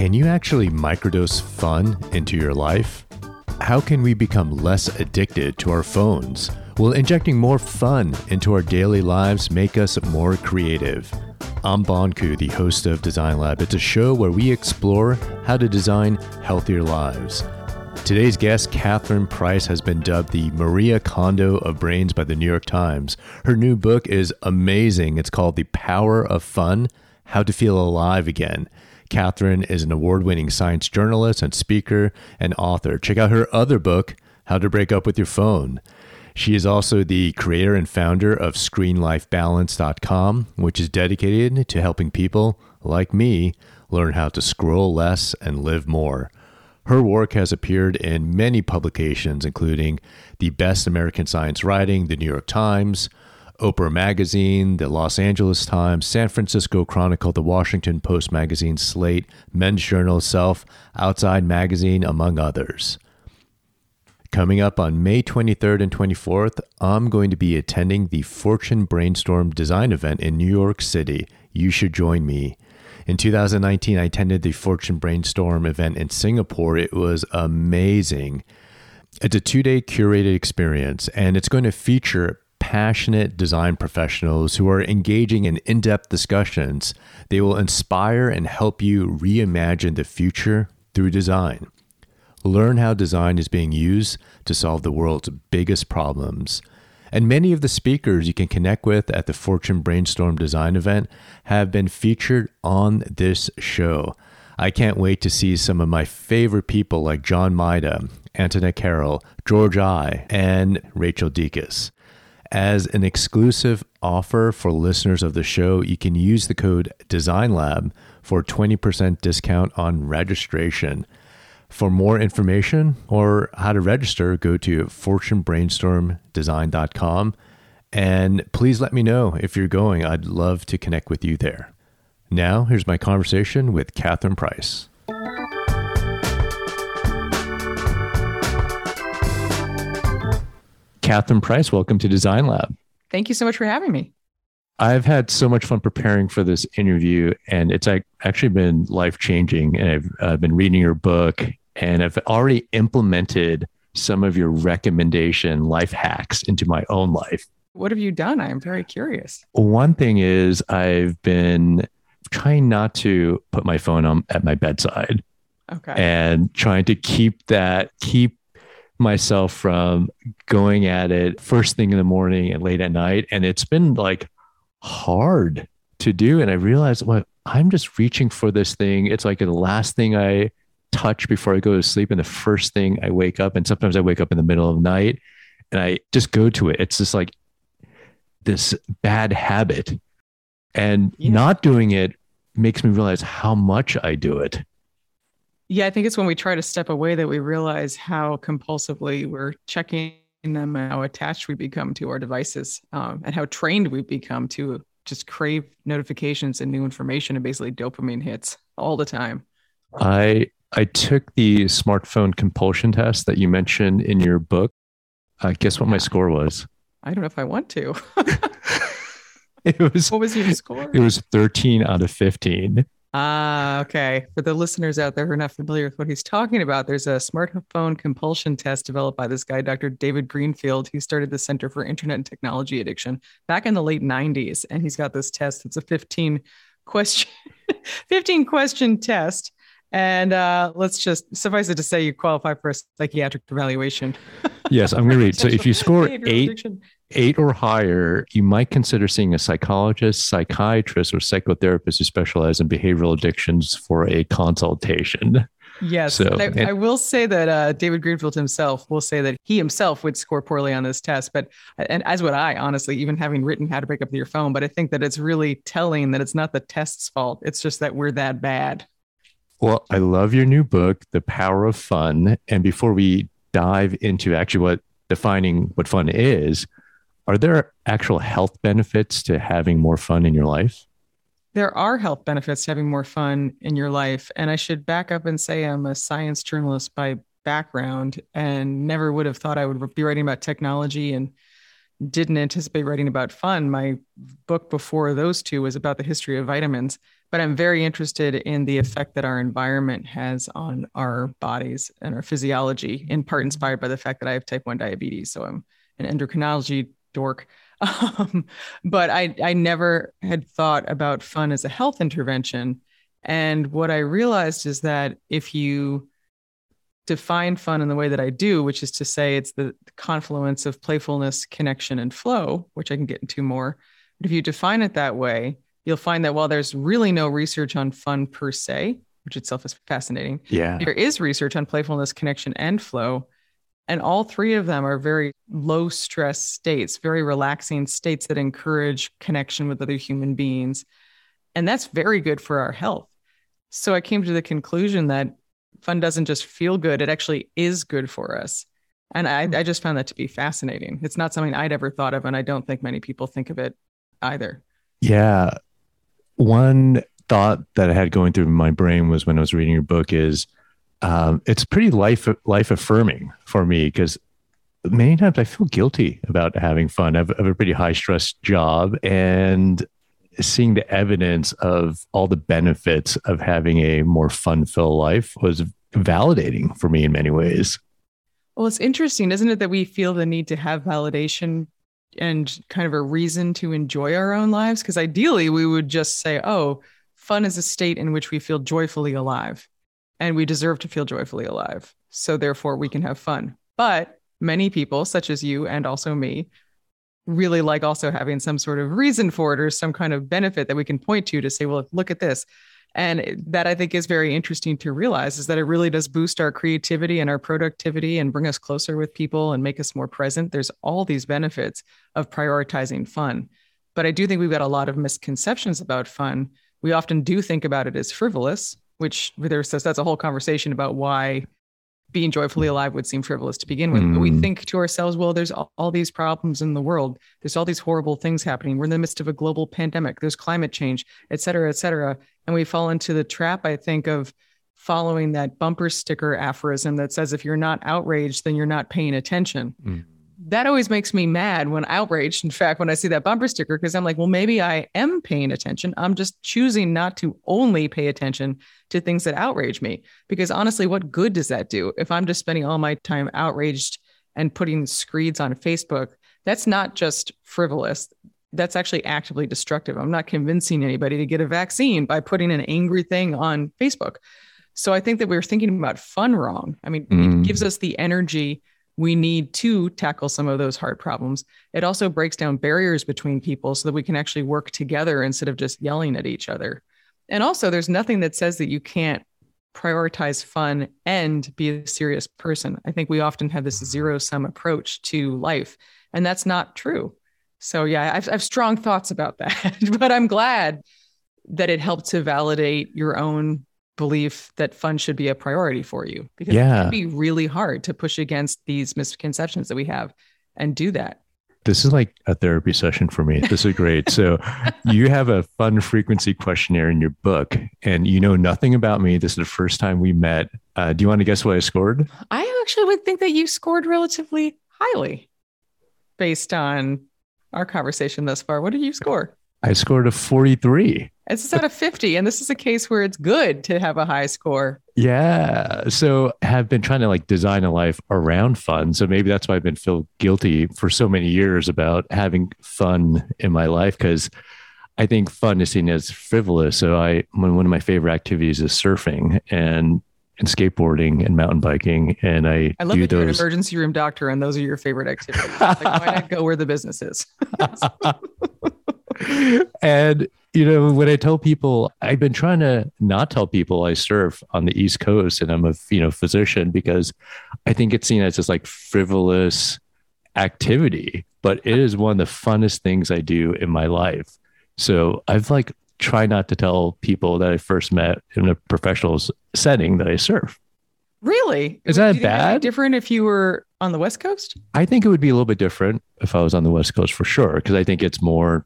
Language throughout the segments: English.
Can you actually microdose fun into your life? How can we become less addicted to our phones? Will injecting more fun into our daily lives make us more creative? I'm Ben Ku, the host of Design Lab. It's a show where we explore how to design healthier lives. Today's guest, Catherine Price, has been dubbed the Marie Kondo of Brains by the New York Times. Her new book is amazing. It's called The Power of Fun How to Feel Alive Again. Catherine is an award winning science journalist and speaker and author. Check out her other book, How to Break Up with Your Phone. She is also the creator and founder of ScreenLifeBalance.com, which is dedicated to helping people like me learn how to scroll less and live more. Her work has appeared in many publications, including the Best American Science Writing, the New York Times, Oprah Magazine, the Los Angeles Times, San Francisco Chronicle, the Washington Post Magazine, Slate, Men's Journal, Self, Outside Magazine, among others. Coming up on May 23rd and 24th, I'm going to be attending the Fortune Brainstorm Design event in New York City. You should join me. In 2019, I attended the Fortune Brainstorm event in Singapore. It was amazing. It's a two day curated experience, and it's going to feature passionate design professionals who are engaging in in depth discussions. They will inspire and help you reimagine the future through design. Learn how design is being used to solve the world's biggest problems. And many of the speakers you can connect with at the Fortune Brainstorm Design event have been featured on this show. I can't wait to see some of my favorite people like John Maeda, Antoinette Carroll, George Aye, and Rachel Dekas. As an exclusive offer for listeners of the show, you can use the code DesignLab for 20% discount on registration. For more information or how to register, go to fortunebrainstormdesign.com and please let me know if you're going. I'd love to connect with you there. Now, here's my conversation with Catherine Price. Catherine Price, welcome to Design Lab. Thank you so much for having me. I've had so much fun preparing for this interview, and it's actually been life changing. And I've uh, been reading your book, and I've already implemented some of your recommendation life hacks into my own life. What have you done? I am very curious. One thing is, I've been trying not to put my phone on at my bedside. Okay. And trying to keep that, keep myself from going at it first thing in the morning and late at night. And it's been like hard to do. And I realized, well, I'm just reaching for this thing. It's like the last thing I touch before I go to sleep and the first thing I wake up. And sometimes I wake up in the middle of the night and I just go to it. It's just like this bad habit. And yeah. not doing it makes me realize how much I do it. Yeah, I think it's when we try to step away that we realize how compulsively we're checking them and how attached we become to our devices um, and how trained we become to just crave notifications and new information and basically dopamine hits all the time. I I took the smartphone compulsion test that you mentioned in your book. Uh, guess what my score was? I don't know if I want to. it was what was your score? It was 13 out of 15. Ah, okay. For the listeners out there who are not familiar with what he's talking about, there's a smartphone compulsion test developed by this guy, Dr. David Greenfield, who started the Center for Internet and Technology Addiction back in the late 90s. And he's got this test. It's a 15 question, 15 question test. And uh, let's just suffice it to say you qualify for a psychiatric evaluation. yes, I'm going to read. So if you score eight, addiction eight or higher, you might consider seeing a psychologist, psychiatrist, or psychotherapist who specialize in behavioral addictions for a consultation. Yes. So, I, and, I, will say that uh, David Greenfield himself will say that he himself would score poorly on this test, but and as would I, honestly, even having written How to Break Up with Your Phone. But I think that it's really telling that it's not the test's fault. It's just that we're that bad. Well, I love your new book, The Power of Fun. And before we dive into actually what defining what fun is, are there actual health benefits to having more fun in your life? There are health benefits to having more fun in your life. And I should back up and say I'm a science journalist by background and never would have thought I would be writing about technology and didn't anticipate writing about fun. My book before those two was about the history of vitamins. but I'm very interested in the effect that our environment has on our bodies and our physiology, in part inspired by the fact that I have type 1 diabetes. So I'm an endocrinology dork. Um, but I, I never had thought about fun as a health intervention. And what I realized is that if you define fun in the way that I do, which is to say it's the confluence of playfulness, connection, and flow, which I can get into more. But if you define it that way, you'll find that while there's really no research on fun per se, which itself is fascinating, yeah, there is research on playfulness, connection, and flow. And all three of them are very low stress states, very relaxing states that encourage connection with other human beings. And that's very good for our health. So I came to the conclusion that fun doesn't just feel good, it actually is good for us. And I, hmm. I just found that to be fascinating. It's not something I'd ever thought of, and I don't think many people think of it either. Yeah. One thought that I had going through my brain was when I was reading your book is um, it's pretty life life affirming for me because many times I feel guilty about having fun. I have, I have a pretty high stress job, and seeing the evidence of all the benefits of having a more fun filled life was validating for me in many ways. Well, it's interesting, isn't it, that we feel the need to have validation and kind of a reason to enjoy our own lives? Because ideally, we would just say, oh, fun is a state in which we feel joyfully alive and we deserve to feel joyfully alive. So therefore, we can have fun. But many people, such as you and also me, really like also having some sort of reason for it or some kind of benefit that we can point to to say, well, look at this. And that I think is very interesting to realize is that it really does boost our creativity and our productivity and bring us closer with people and make us more present. There's all these benefits of prioritizing fun. But I do think we've got a lot of misconceptions about fun. We often do think about it as frivolous, which there's that's a whole conversation about why being joyfully alive would seem frivolous to begin with. Mm. But we hmm. think to ourselves, well, there's all, all, these problems in the world. There's all these horrible things happening. We're in the midst of a global pandemic. There's climate change, et cetera, et cetera. And we fall into the trap, I think, of following that bumper sticker aphorism that says, if you're not outraged, then you're not paying attention. Mm that always makes me mad when outraged. In fact, when I see that bumper sticker, because I'm like, well, maybe I am paying attention. I'm just choosing not to only pay attention to things that outrage me. Because honestly, what good does that do if I'm just spending all my time outraged and putting screeds on Facebook? That's not just frivolous. That's actually actively destructive. I'm not convincing anybody to get a vaccine by putting an angry thing on Facebook. So I think that we're thinking about fun wrong. I mean, mm. it gives us the energy we need to tackle some of those hard problems. It also breaks down barriers between people so that we can actually work together instead of just yelling at each other. And also, there's nothing that says that you can't prioritize fun and be a serious person. I think we often have this zero sum approach to life, and that's not true. So, yeah, I've, I've strong thoughts about that, but I'm glad that it helped to validate your own belief that fun should be a priority for you because yeah. it can be really hard to push against these misconceptions that we have and do that. This is like a therapy session for me. This is great. so, you have a fun frequency questionnaire in your book, and you know nothing about me. This is the first time we met. Uh, do you want to guess what I scored? I actually would think that you scored relatively highly based on our conversation thus far. What did you score? I scored a 43. It's out of 50. And this is a case where it's good to have a high score. Yeah. So have been trying to like design a life around fun. So maybe that's why I've been feel guilty for so many years about having fun in my life because I think fun is seen as frivolous. So I one of my favorite activities is surfing and and skateboarding and mountain biking. And I I love do that those... you're an emergency room doctor and those are your favorite activities. like, why not go where the business is? and you know when i tell people i've been trying to not tell people i surf on the east coast and i'm a you know physician because i think it's seen as this like frivolous activity but it is one of the funnest things i do in my life. So i've like tried not to tell people that i first met in a professional setting that i surf. Really? Is that bad? different if you were on the west coast? I think it would be a little bit different if i was on the west coast for sure because i think it's more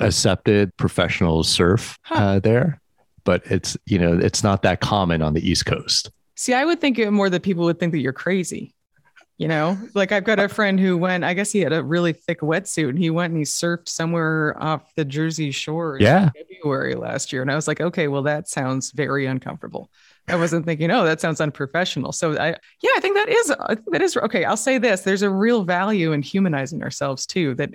accepted professional surf huh. uh, there, but it's you know it's not that common on the East Coast. See, I would think it more that people would think that you're crazy. You know, like I've got a friend who went, I guess he had a really thick wetsuit and he went and he surfed somewhere off the Jersey shore yeah. February last year. And I was like, okay, well, that sounds very uncomfortable. I wasn't thinking, oh, that sounds unprofessional. So I, yeah, I think that is, that is okay. I'll say this: there's a real value in humanizing ourselves too. That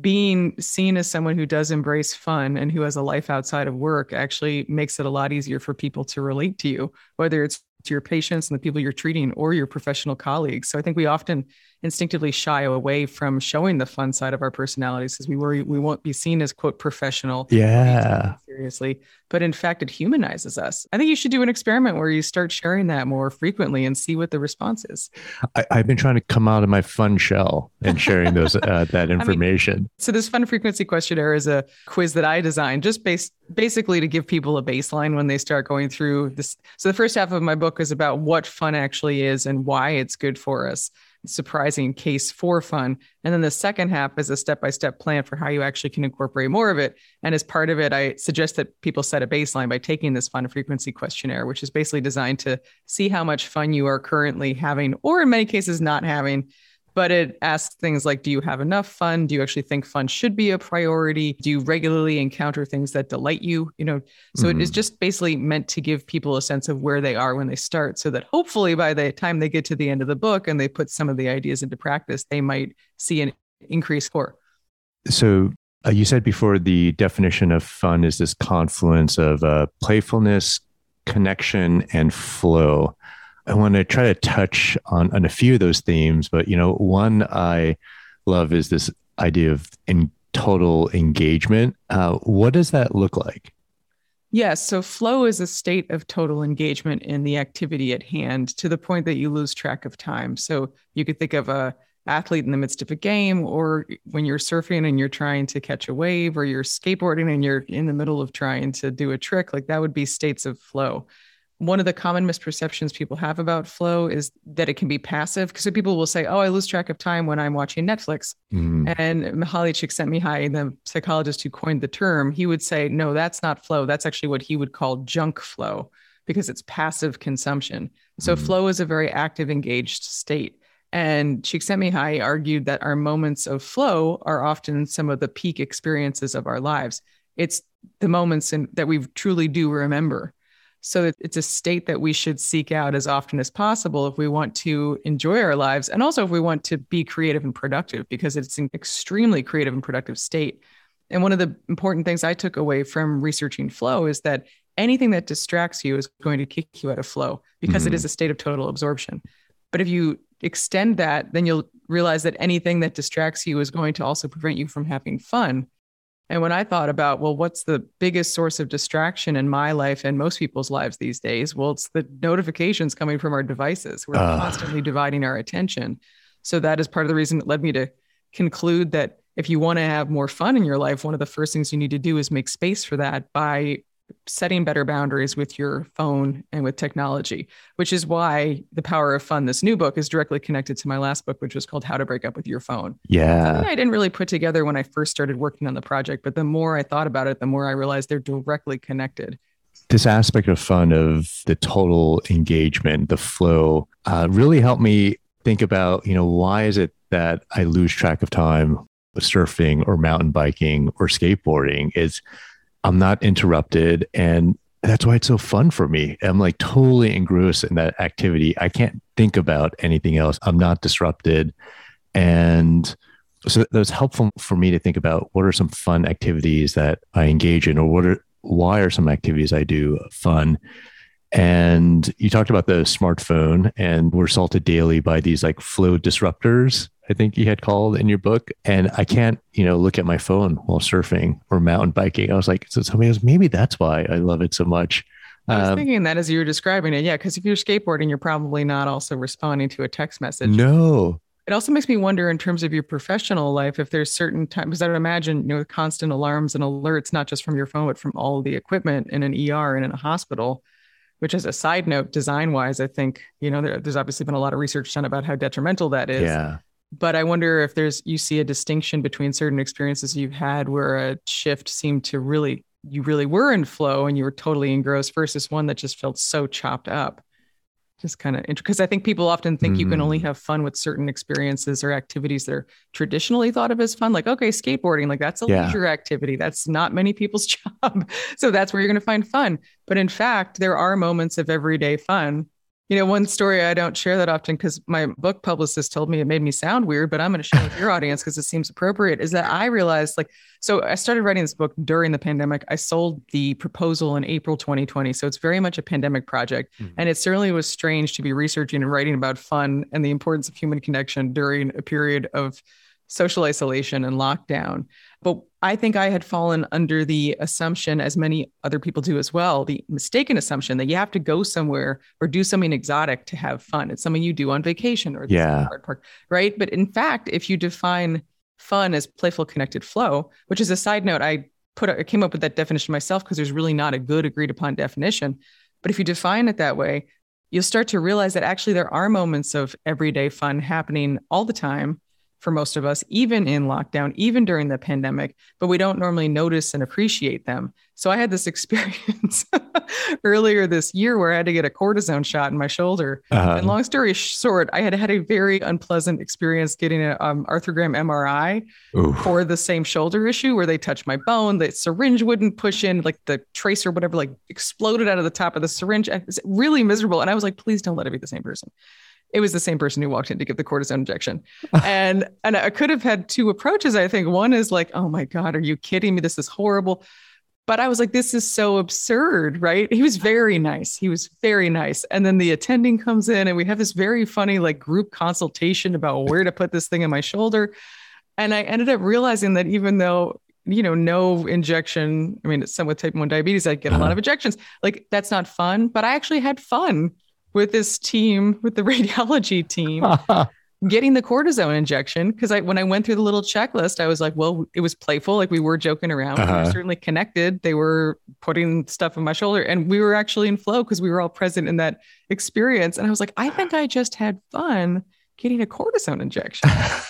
being seen as someone who does embrace fun and who has a life outside of work actually makes it a lot easier for people to relate to you, whether it's to your patients and the people you're treating or your professional colleagues. So I think we often instinctively shy away from showing the fun side of our personalities because we worry we won't be seen as quote professional. Yeah. Seriously. But in fact, it humanizes us. I think you should do an experiment where you start sharing that more frequently and see what the response is. I, have been trying to come out of my fun shell and sharing those uh, that information. I mean, so this fun frequency questionnaire is a quiz that I designed just based basically to give people a baseline when they start going through this. So the first half of my book is about what fun actually is and why it's good for us surprising case for fun. And then the second half is a step by step plan for how you actually can incorporate more of it. And as part of it, I suggest that people set a baseline by taking this fun frequency questionnaire, which is basically designed to see how much fun you are currently having, or in many cases, not having but it asks things like do you have enough fun do you actually think fun should be a priority do you regularly encounter things that delight you you know so mm-hmm. it is mm-hmm. just basically meant to give people a sense of where they are when they start so that hopefully by the time they get to the end of the book and they put some of the ideas into practice they might see an increased score so uh, you said before the definition of fun is this confluence of uh, playfulness connection and flow I want to try to touch on, on a few of those themes, but you know, one I love is this idea of in total engagement. Uh, what does that look like? Yes. So flow is a state of total engagement in the activity at hand to the point that you lose track of time. So you could think of a athlete in the midst of a game or when you're surfing and you're trying to catch a wave or you're skateboarding and you're in the middle of trying to do a trick like that would be states of flow one of the common misperceptions people have about flow is that it can be passive. Because so people will say, "Oh, I lose track of time when I'm watching Netflix." Mm. And Mihaly Csikszentmihalyi, the psychologist who coined the term, he would say, "No, that's not flow. That's actually what he would call junk flow, because it's passive consumption. So mm. flow is a very active, engaged state." And Csikszentmihalyi argued that our moments of flow are often some of the peak experiences of our lives. It's the moments in, that we truly do remember. So it's a state that we should seek out as often as possible if we want to enjoy our lives and also if we want to be creative and productive because it's an extremely creative and productive state. And one of the important things I took away from researching flow is that anything that distracts you is going to kick you out of flow because mm-hmm. it is a state of total absorption. But if you extend that, then you'll realize that anything that distracts you is going to also prevent you from having fun. And when I thought about, well, what's the biggest source of distraction in my life and most people's lives these days? Well, it's the notifications coming from our devices. We're uh. constantly dividing our attention. So that is part of the reason that led me to conclude that if you want to have more fun in your life, one of the first things you need to do is make space for that by setting better boundaries with your phone and with technology, which is why The Power of Fun, this new book, is directly connected to my last book, which was called How to Break Up with Your Phone. Yeah. I didn't really put together when I first started working on the project, but the more I thought about it, the more I realized they're directly connected. This aspect of fun, of the total engagement, the flow, uh, really helped me think about, you know, why is it that I lose track of time with surfing or mountain biking or skateboarding? Is I'm not interrupted. And that's why it's so fun for me. I'm like totally engrossed in that activity. I can't think about anything else. I'm not disrupted. And so that was helpful for me to think about what are some fun activities that I engage in or what are why are some activities I do fun? And you talked about the smartphone and we're salted daily by these like flow disruptors I think you had called in your book. And I can't, you know, look at my phone while surfing or mountain biking. I was like, so somebody goes, maybe that's why I love it so much. I was um, thinking that as you were describing it. Yeah. Cause if you're skateboarding, you're probably not also responding to a text message. No. It also makes me wonder in terms of your professional life, if there's certain times, because I would imagine, you know, constant alarms and alerts, not just from your phone, but from all the equipment in an ER and in a hospital, which is a side note, design wise, I think, you know, there, there's obviously been a lot of research done about how detrimental that is. Yeah but I wonder if there's you see a distinction between certain experiences you've had where a shift seemed to really you really were in flow and you were totally engrossed versus one that just felt so chopped up. just kind of interesting because I think people often think mm. you can only Mm. have fun with certain experiences or activities that are traditionally thought of as fun. Like, okay, skateboarding, like that's a Yeah. leisure activity. That's not many people's job. so that's where you're going to find fun. But in fact, there are moments of everyday fun. You know, one story I don't share that often because my book publicist told me it made me sound weird, but I'm going to share with your audience because it seems appropriate. Is that I realized, like, so I started writing this book during the pandemic. I sold the proposal in April 2020. So it's very much a pandemic project. Mhm. And it certainly was strange to be researching and writing about fun and the importance of human connection during a period of social isolation and lockdown. But I think I had fallen under the assumption, as many other people do as well, the mistaken assumption that you have to go somewhere or do something exotic to have fun. It's something you do on vacation or the Yeah. park, right? But in fact, if you define fun as playful connected flow, which is a side note, I put I came up with that definition myself because there's really not a good agreed upon definition. But if you define it that way, you'll start to realize that actually there are moments of everyday fun happening all the time for most of us, even in lockdown, even during the pandemic, but we don't normally notice and appreciate them. So I had this experience earlier this year where I had to get a cortisone shot in my shoulder. Uh-huh. And long story short, I had had a very unpleasant experience getting an um, arthrogram MRI Ooh. for the same shoulder issue where they touched my bone, the syringe wouldn't push in, like the tracer, whatever, like exploded out of the top of the syringe. It was really miserable. And I was like, please don't let it be the same person. It was the same person who walked in to give the cortisone injection. and and I could have had two approaches, I think. One is like, oh my God, are you kidding me? This is horrible. But I was like, this is so absurd, right? He was very nice. He was very nice. And then the attending comes in and we have this very funny like group consultation about where to put this thing in my shoulder. And I ended up realizing that even though, you know, no injection, I mean, it's some with type 1 diabetes, I get a lot Uh-huh. of injections. Like that's not fun, but I actually had fun with this team, with the radiology team getting the cortisone injection because I when I went through the little checklist, I was like, well, it was playful, like we were joking around, we Uh-huh. were certainly connected. They were putting stuff in my shoulder, and we were actually in flow because we were all present in that experience. And I was like, I think I just had fun getting a cortisone injection.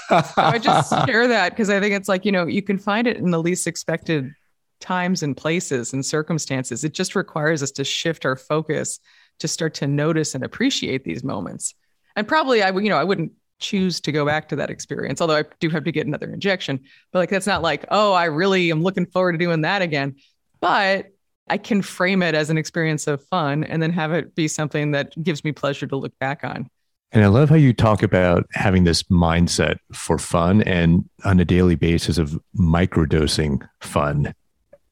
So I just share that because I think it's like you know you can find it in the least expected times and places and circumstances. It just requires us to shift our focus to start to notice and appreciate these moments. And probably I would, you know, I wouldn't choose to go back to that experience, although I do have to get another injection. But like that's not like, oh, I really am looking forward to doing that again. But I can frame it as an experience of fun and then have it be something that gives me pleasure to look back on. And I love how you talk about having this mindset for fun and on a daily basis of microdosing fun,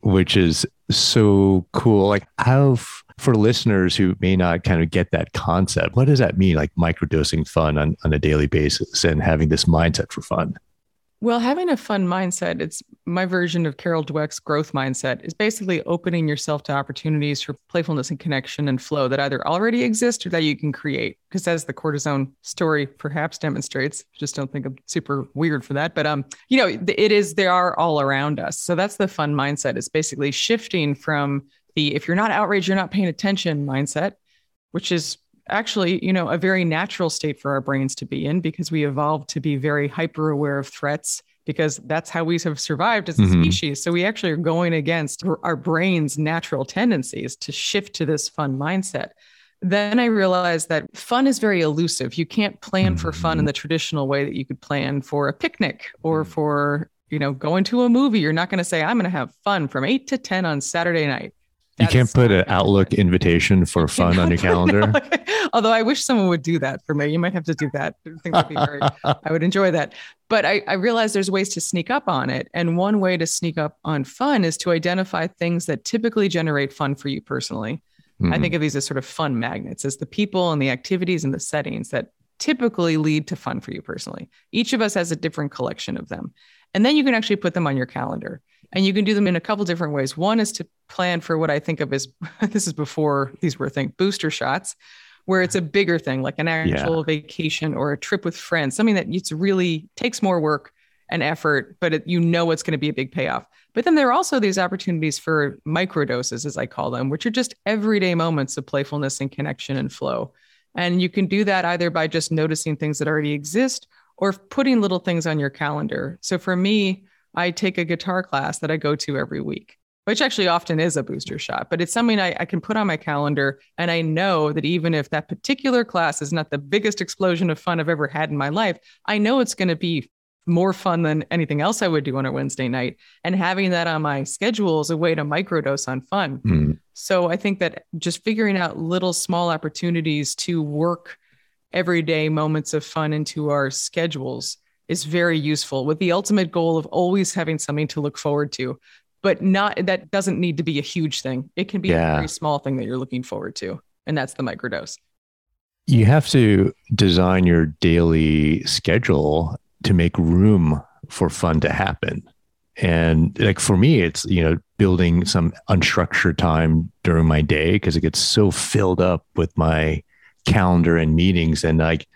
which is so cool. Like, how, f- for listeners who may not kind of get that concept, what does that mean? Like, microdosing fun on, on a daily basis and having this mindset for fun? Well, having a fun mindset, it's my version of Carol Dweck's growth mindset, is basically opening yourself to opportunities for playfulness and connection and flow that either already exist or that you can create. Because as the cortisone story perhaps demonstrates, just don't think I'm super weird for that. But um, you know, it is they are all around us. So that's the fun mindset. It's basically shifting from the if you're not outraged, you're not paying attention mindset, which is actually, you know, a very natural state for our brains to be in because we evolved to be very hyper aware of threats because that's how we have survived as a Mhm. species. So we actually are going against our- brain's natural tendencies to shift to this fun mindset. Then I realized that fun is very elusive. You can't plan for fun in the traditional way that you could plan for a picnic or Mhm. for, you know, going to a movie. You're not going to say, I'm going to have fun from eight to 10 on Saturday night. You can't put an Outlook happen. invitation for fun on your calendar. No. Although I wish someone would do that for me. You might have to do that. I think that'd be very, I would enjoy that. But I, I realize there's ways to sneak up on it. And one way to sneak up on fun is to identify things that typically generate fun for you personally. I Mhm. think of these as sort of fun magnets, as the people and the activities and the settings that typically lead to fun for you personally. Each of us has a different collection of them. And then you can actually put them on your calendar. And you can do them in a couple different ways. One is to plan for what I think of as this is before these were things booster shots, where it's a uh-huh. bigger thing, like an actual vacation or a trip with friends, something that it's really takes more work and effort, but it, you know it's going to be a big payoff. But then there are also these opportunities for micro doses, as I call them, which are just everyday moments of playfulness and connection and flow. And you can do that either by just noticing things that already exist or putting little things on your calendar. So for me, I take a guitar class that I go to every week. which actually often is a booster shot, but it's something I, I, can put on my calendar. And I know that even if that particular class is not the biggest explosion of fun I've ever had in my life, I know it's going to be more fun than anything else I would do on a Wednesday night. And having that on my schedule is a way to microdose on fun. Mm. So I think that just figuring out little small opportunities to work everyday moments of fun into our schedules is very useful with the ultimate goal of always having something to look forward to but not that doesn't need to be a huge thing. It can be yeah. a very small thing that you're looking forward to. And that's the microdose. You have to design your daily schedule to make room for fun to happen. And like for me, it's, you know, building some unstructured time during my day because it gets so filled up with my calendar and meetings. And like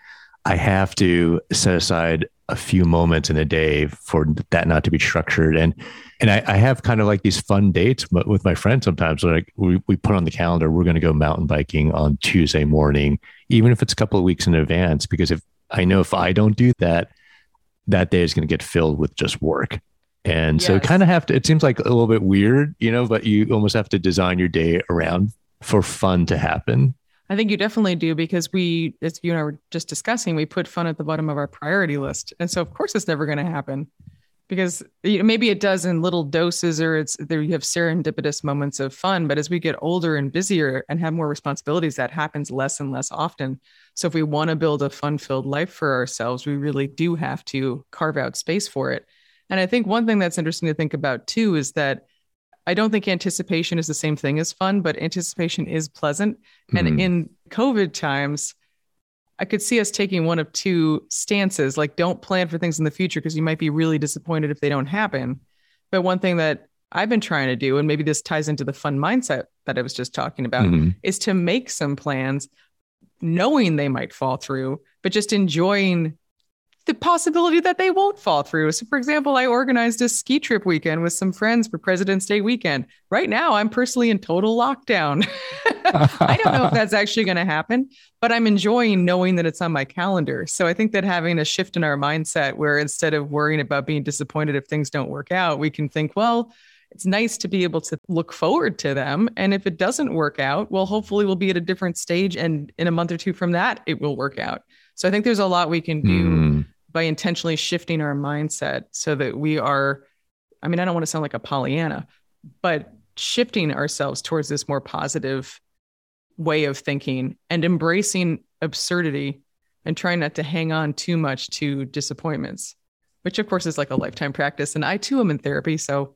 I have to set aside a few moments in a day for that not to be structured. And and I, I, have kind of like these fun dates with my friends sometimes. Like we, we put on the calendar, we're going to go mountain biking on Tuesday morning, even if it's a couple of weeks in advance, because if I know if I don't do that, that day is going to get filled with just work. And yes. so kind of have to, it seems like a little bit weird, you know, but you almost have to design your day around for fun to happen. I think you definitely do because we, as you and I were just discussing, we put fun at the bottom of our priority list. And so, of course, it's never going to happen because you know, maybe it does in little doses or it's there you have serendipitous moments of fun. But as we get older and busier and have more responsibilities that happens less and less often. So if we want to build a fun filled life for ourselves we really do have to carve out space for it. And i think one thing that's interesting to think about too is that I don't think anticipation is the same thing as fun, but anticipation is pleasant. Mm-hmm. And in COVID times, I could see us taking one of two stances like don't plan for things in the future because you might be really disappointed if they don't happen. But one thing that I've been trying to do, and maybe this ties into the fun mindset that I was just talking about, mm-hmm. is to make some plans knowing they might fall through, but just enjoying the possibility that they won't fall through. So, for example, I organized a ski trip weekend with some friends for President's Day weekend. Right now, I'm personally in total lockdown. I don't know if that's actually going to happen, but I'm enjoying knowing that it's on my calendar. So, I think that having a shift in our mindset where instead of worrying about being disappointed if things don't work out, we can think, well, it's nice to be able to look forward to them. And if it doesn't work out, well, hopefully we'll be at a different stage. And in a month or two from that, it will work out. So I think there's a lot we can do mm. By intentionally shifting our mindset so that we are, I mean, I don't want to sound like a Pollyanna, but shifting ourselves towards this more positive way of thinking and embracing absurdity and trying not to hang on too much to disappointments, which of course is like a lifetime practice. And I too am in therapy. So,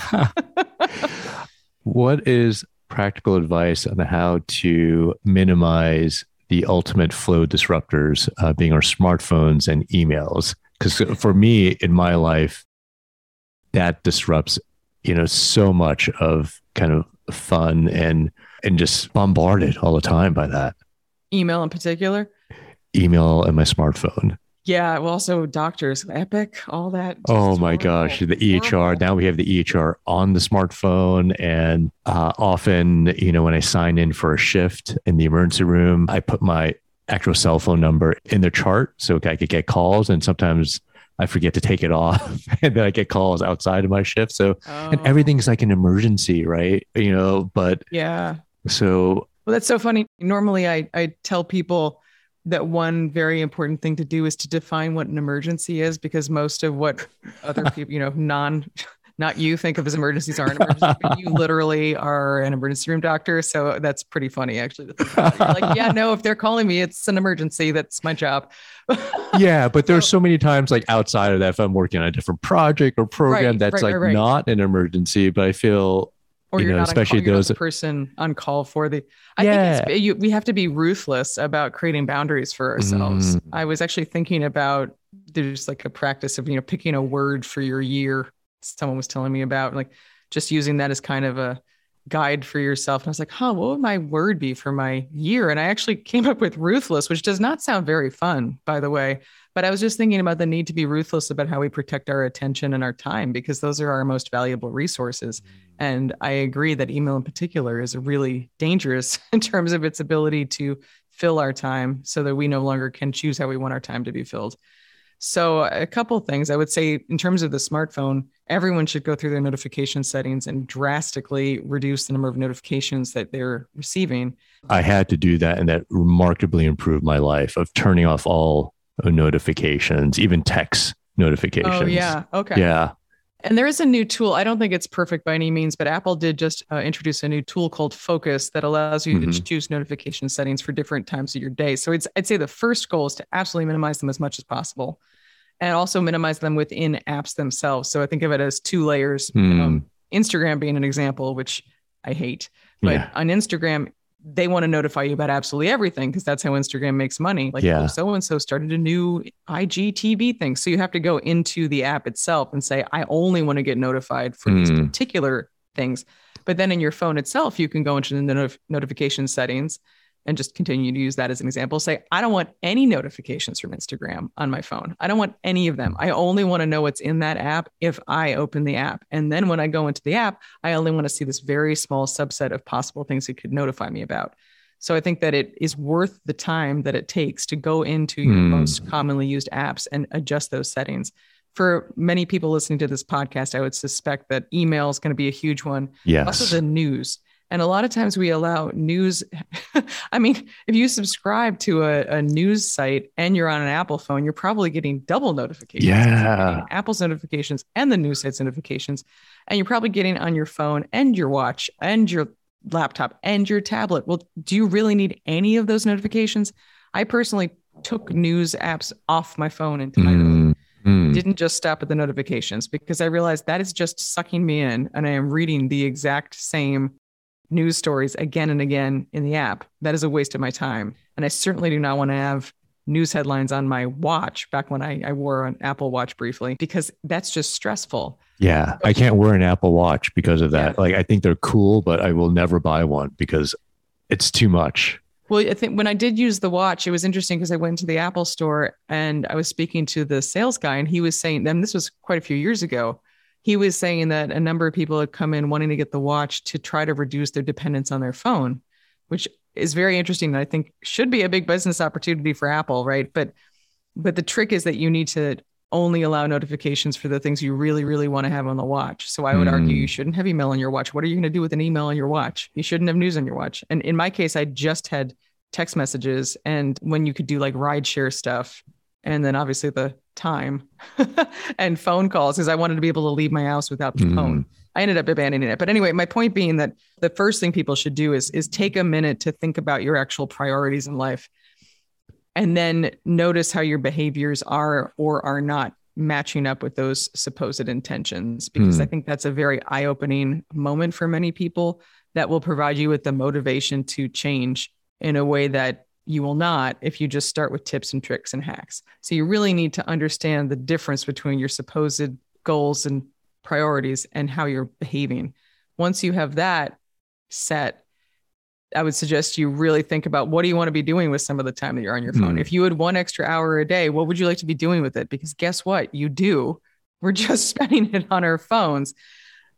what is practical advice on how to minimize the ultimate flow disruptors uh, being our smartphones and emails. Because for me in my life, that disrupts, you know, so much of kind of fun and and just bombarded all the time by that. Email in particular. Email and my smartphone. Yeah, well, also doctors, Epic, all that. Oh my horrible. gosh, the EHR. Now we have the EHR on the smartphone, and uh, often, you know, when I sign in for a shift in the emergency room, I put my actual cell phone number in the chart so I could get calls, and sometimes I forget to take it off, and then I get calls outside of my shift. So, oh. and everything's like an emergency, right? You know, but yeah. So, well, that's so funny. Normally, I I tell people that one very important thing to do is to define what an emergency is because most of what other people, you know, non not you think of as emergencies are an emergency, but you literally are an emergency room doctor. So that's pretty funny actually to think about. like, yeah, no, if they're calling me, it's an emergency. That's my job. yeah, but there's so many times like outside of that, if I'm working on a different project or program right, that's right, like right, not an emergency, but I feel or you are know, not especially call, those person on call for the i yeah. think it's, you, we have to be ruthless about creating boundaries for ourselves mm. i was actually thinking about there's like a practice of you know picking a word for your year someone was telling me about like just using that as kind of a guide for yourself and i was like huh what would my word be for my year and i actually came up with ruthless which does not sound very fun by the way but I was just thinking about the need to be ruthless about how we protect our attention and our time because those are our most valuable resources. And I agree that email in particular is really dangerous in terms of its ability to fill our time so that we no longer can choose how we want our time to be filled. So, a couple things I would say in terms of the smartphone, everyone should go through their notification settings and drastically reduce the number of notifications that they're receiving. I had to do that, and that remarkably improved my life of turning off all notifications, even text notifications. Oh, yeah. Okay. Yeah. And there is a new tool. I don't think it's perfect by any means, but Apple did just uh, introduce a new tool called Focus that allows you mm-hmm. to choose notification settings for different times of your day. So it's, I'd say the first goal is to absolutely minimize them as much as possible and also minimize them within apps themselves. So I think of it as two layers. Mm. Um, Instagram being an example, which I hate, but yeah. on Instagram, they want to notify you about absolutely everything because that's how Instagram makes money. Like, yeah. so and so started a new IGTV thing. So you have to go into the app itself and say, I only want to get notified for mm. these hmm. particular things. But then in your phone itself, you can go into the not- notification settings and just continue to use that as an example. Say, I don't want any notifications from Instagram on my phone. I don't want any of them. I only want to know what's in that app if I open the app. And then when I go into the app, I only want to see this very small subset of possible things it could notify me about. So I think that it is worth the time that it takes to go into your mm. most commonly used apps and adjust those settings. For many people listening to this podcast, I would suspect that email is going to be a huge one. Yes. Also, the news. And a lot of times we allow news. I mean, if you subscribe to a, a, news site and you're on an Apple phone, you're probably getting double notifications. Yeah. Apple's notifications and the news site's notifications. And you're probably getting on your phone and your watch and your laptop and your tablet. Well, do you really need any of those notifications? I personally took news apps off my phone entirely. Mm. Mm. Didn't just stop at the notifications because I realized that is just sucking me in and I am reading the exact same news stories again and again in the app. That is a waste of my time. And I certainly do not want to have news headlines on my watch back when I, I wore an Apple Watch briefly, because that's just stressful. Yeah. I can't wear an Apple Watch because of that. Yeah. Like, I think they're cool, but I will never buy one because it's too much. Well, I think when I did use the watch, it was interesting because I went to the Apple store and I was speaking to the sales guy, and he was saying, then this was quite a few years ago, he was saying that a number of people had come in wanting to get the watch to try to reduce their dependence on their phone, which is very interesting. And I think should be a big business opportunity for Apple, right? But but the trick is that you need to only allow notifications for the things you really, really want to have on the watch. So I would mm. argue you shouldn't have email on your watch. What are you going to do with an email on your watch? You shouldn't have news on your watch. And in my case, I just had text messages and when you could do like ride share stuff and then obviously the time and phone calls because I wanted to be able to leave my house without the mm. phone. I ended up abandoning it. But anyway, my point being that the first thing people should do is is take a minute to think about your actual priorities in life and then notice how your behaviors are or are not matching up with those supposed intentions because mm. I think that's a very eye-opening moment for many people that will provide you with the motivation to change in a way that you will not if you just start with tips and tricks and hacks. So you really need to understand the difference between your supposed goals and priorities and how you're behaving. Once you have that set, I would suggest you really think about what do you want to be doing with some of the time that you're on your phone. Mm. If you had one extra hour a day, what would you like to be doing with it? Because guess what? You do. We're just spending it on our phones.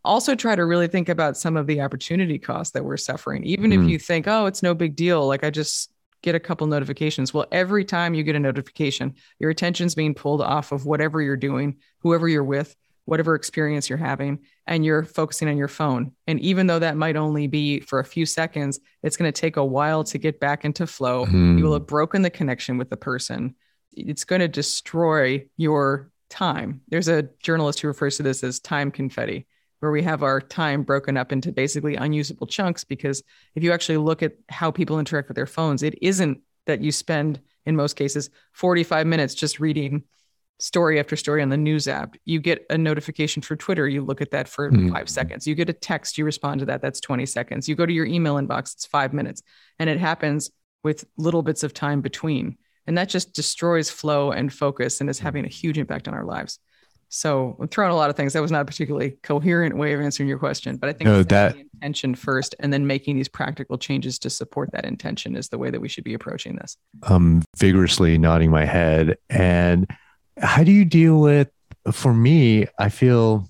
Also, try to really think about some of the opportunity costs that we're suffering. Even mm. if hmm. you think, oh, it's no big deal, like I just get a couple notifications. Well, every time you get a notification, your attention's being pulled off of whatever you're doing, whoever you're with, whatever experience you're having, and you're focusing on your phone. And even though that might only be for a few seconds, it's going to take a while to get back into flow. Mm. You will have broken the connection with the person. It's going to destroy your time. There's a journalist who refers to this as time confetti where we have our time broken up into basically unusable chunks. Because if you actually look at how people interact with their phones, it isn't that you spend, in most cases, 45 minutes just reading story after story on the news app. You get a notification for Twitter, you look at that for mm-hmm. five seconds. You get a text, you respond to that, that's 20 seconds. You go to your email inbox, it's five minutes. And it happens with little bits of time between. And that just destroys flow and focus and is having a huge impact on our lives. So I'm throwing a lot of things. That was not a particularly coherent way of answering your question, but I think no, that intention first, and then making these practical changes to support that intention is the way that we should be approaching this. I'm vigorously nodding my head. And how do you deal with? For me, I feel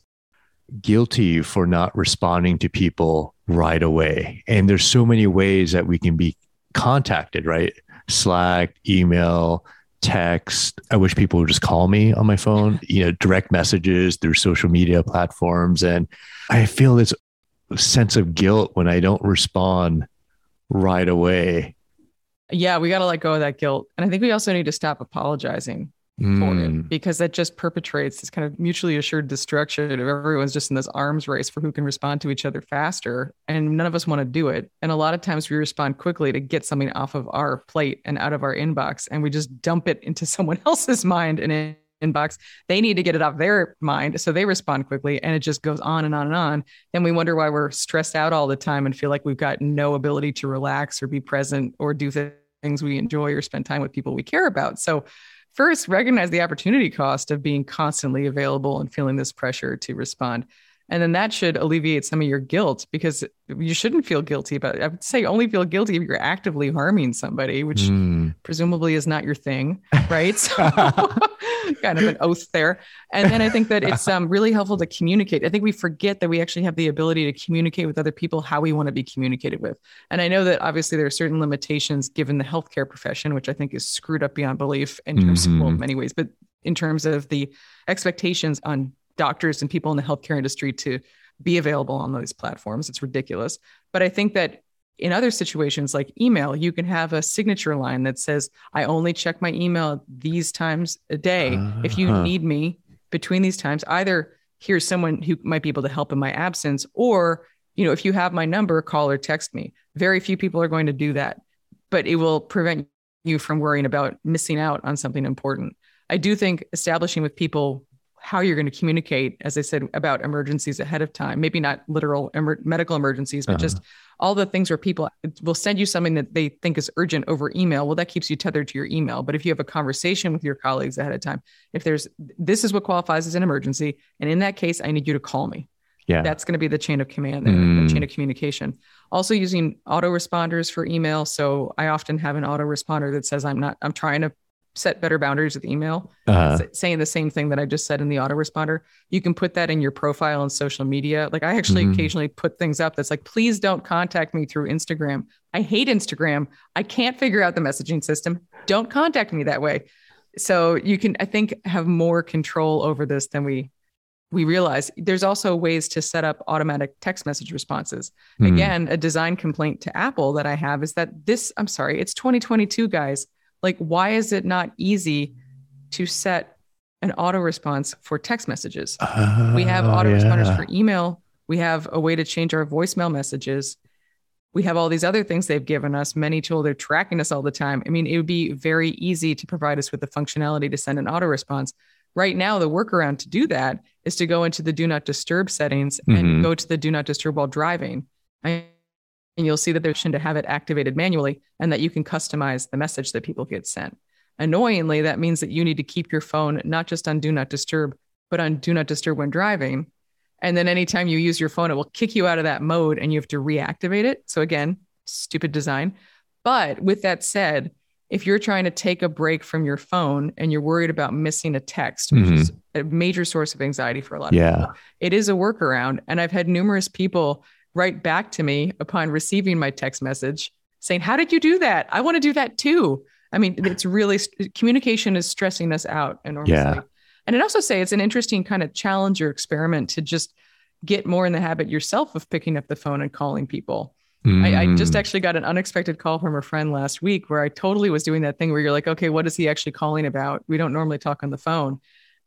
guilty for not responding to people right away. And there's so many ways that we can be contacted, right? Slack, email, text. I wish people would just call me on my phone, you know, direct messages through social media platforms. And I feel this sense of guilt when I don't respond right away. Yeah, we got to let go of that guilt. And I think we also need to stop apologizing mm. for it because that just perpetrates this kind of mutually assured destruction of everyone's just in this arms race for who can respond to each other faster. And none of us want to do it. And a lot of times we respond quickly to get something off of our plate and out of our inbox, and we just dump it into someone else's mind and inbox. They need to get it off their mind. So they respond quickly and it just goes on and on and on. Then we wonder why we're stressed out all the time and feel like we've got no ability to relax or be present or do things we enjoy or spend time with people we care about. So first recognize the opportunity cost of being constantly available and feeling this pressure to respond. And then that should alleviate some of your guilt because you shouldn't feel guilty about it. I would say only feel guilty if you're actively harming somebody, which mm. presumably is not your thing, right? So kind of an oath there. And then I think that it's um, really helpful to communicate. I think we forget that we actually have the ability to communicate with other people how we want to be communicated with. And I know that obviously there are certain limitations given the healthcare profession, which I think is screwed up beyond belief in terms mm-hmm. of well, many ways, but in terms of the expectations on doctors and people in the healthcare industry to be available on those platforms. It's ridiculous. But I think that in other situations like email, you can have a signature line that says, I only check my email these times a day. Uh-huh. If you uh-huh. need me between these times, either here's someone who might be able to help in my absence, or, you know, if you have my number, call or text me. Very few people are going to do that, but it will prevent you from worrying about missing out on something important. I do think establishing with people how you're going to communicate, as I said, about emergencies ahead of time. Maybe not literal emer- medical emergencies, but uh-huh. just all the things where people will send you something that they think is urgent over email. Well, that keeps you tethered to your email. But if you have a conversation with your colleagues ahead of time, if there's this is what qualifies as an emergency, and in that case, I need you to call me. Yeah. That's going to be the chain of command there, mm. the chain of communication. Also using autoresponders for email. So I often have an autoresponder that says I'm not, I'm trying to set better boundaries with email, uh-huh. saying the same thing that I just said in the autoresponder. You can put that in your profile on social media. Like I actually mm-hmm. occasionally put things up that's like, please don't contact me through Instagram. I hate Instagram. I can't figure out the messaging system. Don't contact me that way. So you can, I think, have more control over this than we we realize there's also ways to set up automatic text message responses. Mm-hmm. Again, a design complaint to Apple that I have is that this, I'm sorry, it's 2022, guys like, why is it not easy to set an auto response for text messages? Uh, we have autoresponders yeah. for email. We have a way to change our voicemail messages. We have all these other things they've given us, many tools. They're tracking us all the time. I mean, it would be very easy to provide us with the functionality to send an auto response. Right now, the workaround to do that is to go into the do not disturb settings mm-hmm. and go to the do not disturb while driving. I and you'll see that there's to have it activated manually and that you can customize the message that people get sent. Annoyingly, that means that you need to keep your phone not just on do not disturb, but on do not disturb when driving. And then anytime you use your phone, it will kick you out of that mode and you have to reactivate it. So again, stupid design. But with that said, if you're trying to take a break from your phone and you're worried about missing a text, which mm-hmm. is a major source of anxiety for a lot of yeah. people, it is a workaround. And I've had numerous people write back to me upon receiving my text message saying, How did you do that? I want to do that too. I mean, it's really communication is stressing us out enormously. Yeah. And I'd also say it's an interesting kind of challenge or experiment to just get more in the habit yourself of picking up the phone and calling people. Mm. I, I, just mm. actually got an unexpected call from a friend last week where I totally was doing that thing where you're like, okay, what is he actually calling about? We don't normally talk on the phone.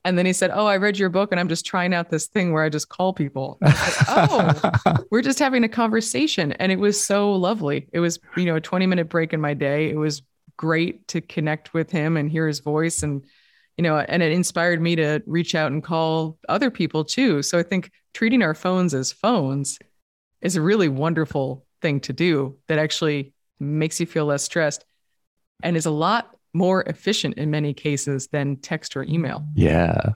And then he said, Oh, I read your book and I'm just trying out this thing where I just call people. Said, oh, we're just having a conversation. And it was so lovely. It was, you know, a 20 minute break in my day. It was great to connect with him and hear his voice. And, you know, and it inspired me to reach out and call other people too. So I think treating our phones as phones is a really wonderful thing to do that actually makes you feel less stressed and is a lot more efficient in many cases than text or email. Yeah.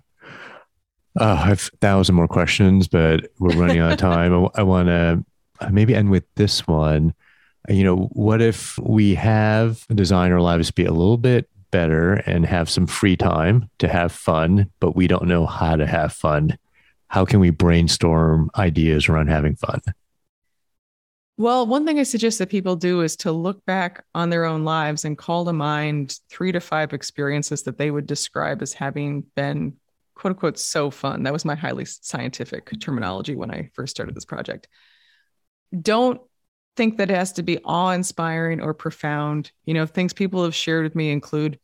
Oh, I have a thousand more questions, but we're running out of time. I, I want to uh, maybe end with this one. You know, what if we have design our lives be a little bit better and have some free time to have fun, but we don't know how to have fun? How can we brainstorm ideas around having fun? Well, one thing I suggest that people do is to look back on their own lives and call to mind three to five experiences that they would describe as having been quote unquote so fun. That was my highly scientific terminology when I first started this project. Don't think that it has to be awe inspiring or profound. You know, things people have shared with me include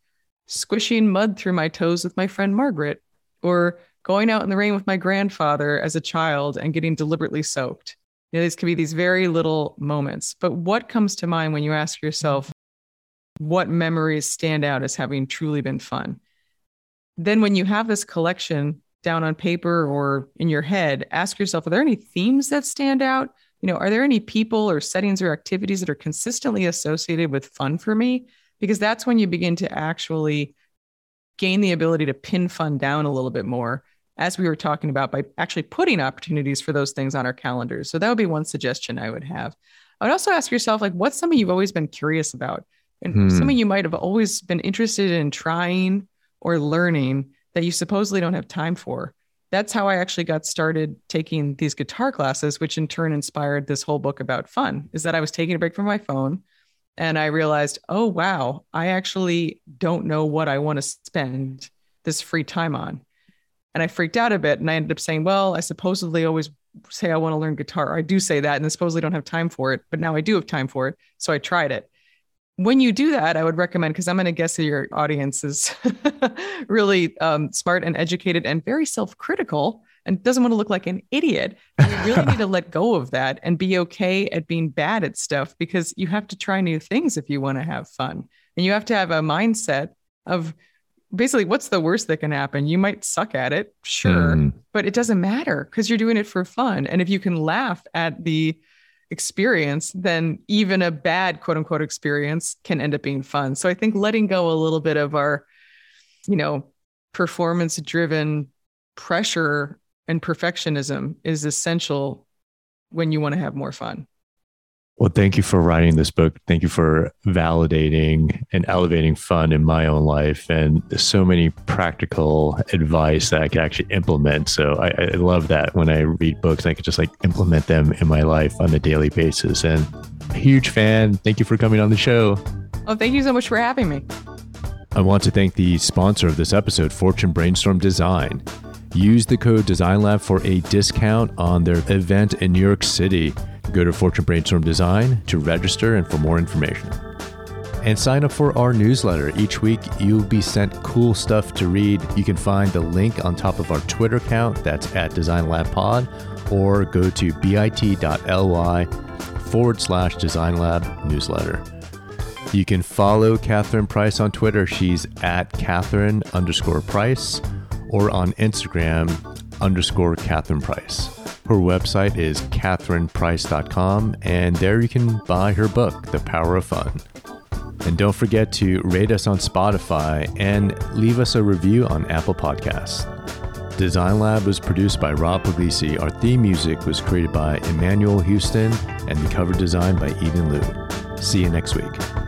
squishing mud through my toes with my friend Margaret, or going out in the rain with my grandfather as a child and getting deliberately soaked you know, these can be these very little moments. But what comes to mind when you ask yourself, what memories stand out as having truly been fun? Then, when you have this collection down on paper or in your head, ask yourself, are there any themes that stand out? You know, are there any people or settings or activities that are consistently associated with fun for me? Because that's when you begin to actually gain the ability to pin fun down a little bit more as we were talking about, by actually putting opportunities for those things on our calendars. So that would be one suggestion I would have. I would also ask yourself, like, what's something you've always been curious about? And hmm. something you might have always been interested in trying or learning that you supposedly don't have time for. That's how I actually got started taking these guitar classes, which in turn inspired this whole book about fun. Is that I was taking a break from my phone and I realized, oh, wow, I actually don't know what I want to spend this free time on. And I freaked out a bit and I ended up saying, well, I supposedly always say I want to learn guitar. I do say that and I supposedly don't have time for it, but now I do have time for it. So I tried it. When you do that, I would recommend because I'm going to guess that your audience is really um, smart and educated and very self critical and doesn't want to look like an idiot. You really need to let go of that and be okay at being bad at stuff because you have to try new things if you want to have fun. And you have to have a mindset of basically what's the worst that can happen? You might suck at it sure mm. but it doesn't matter because you're doing it for fun. And if you can laugh at the experience then even a bad quote unquote experience can end up being fun. So i think letting go a little bit of our you know performance driven pressure and perfectionism is essential when you want to have more fun well, thank you for writing this book. Thank you for validating and elevating fun in my own life and so many practical advice that I can actually implement. So I, I love that when I read books, I can just like implement them in my life on a daily basis. And a huge fan. Thank you for coming on the show. Oh, thank you so much for having me. I want to thank the sponsor of this episode, Fortune Brainstorm Design. Use the code DesignLab for a discount on their event in New York City. Go to Fortune Brainstorm Design to register and for more information. And sign up for our newsletter. Each week, you'll be sent cool stuff to read. You can find the link on top of our Twitter account, that's at Design Lab Pod, or go to bit.ly forward slash Design Lab newsletter. You can follow Catherine Price on Twitter. She's at Catherine underscore Price, or on Instagram underscore Catherine Price. Her website is catherineprice.com, and there you can buy her book, The Power of Fun. And don't forget to rate us on Spotify and leave us a review on Apple Podcasts. Design Lab was produced by Rob Puglisi. Our theme music was created by Emmanuel Houston, and the cover design by Eden Liu. See you next week.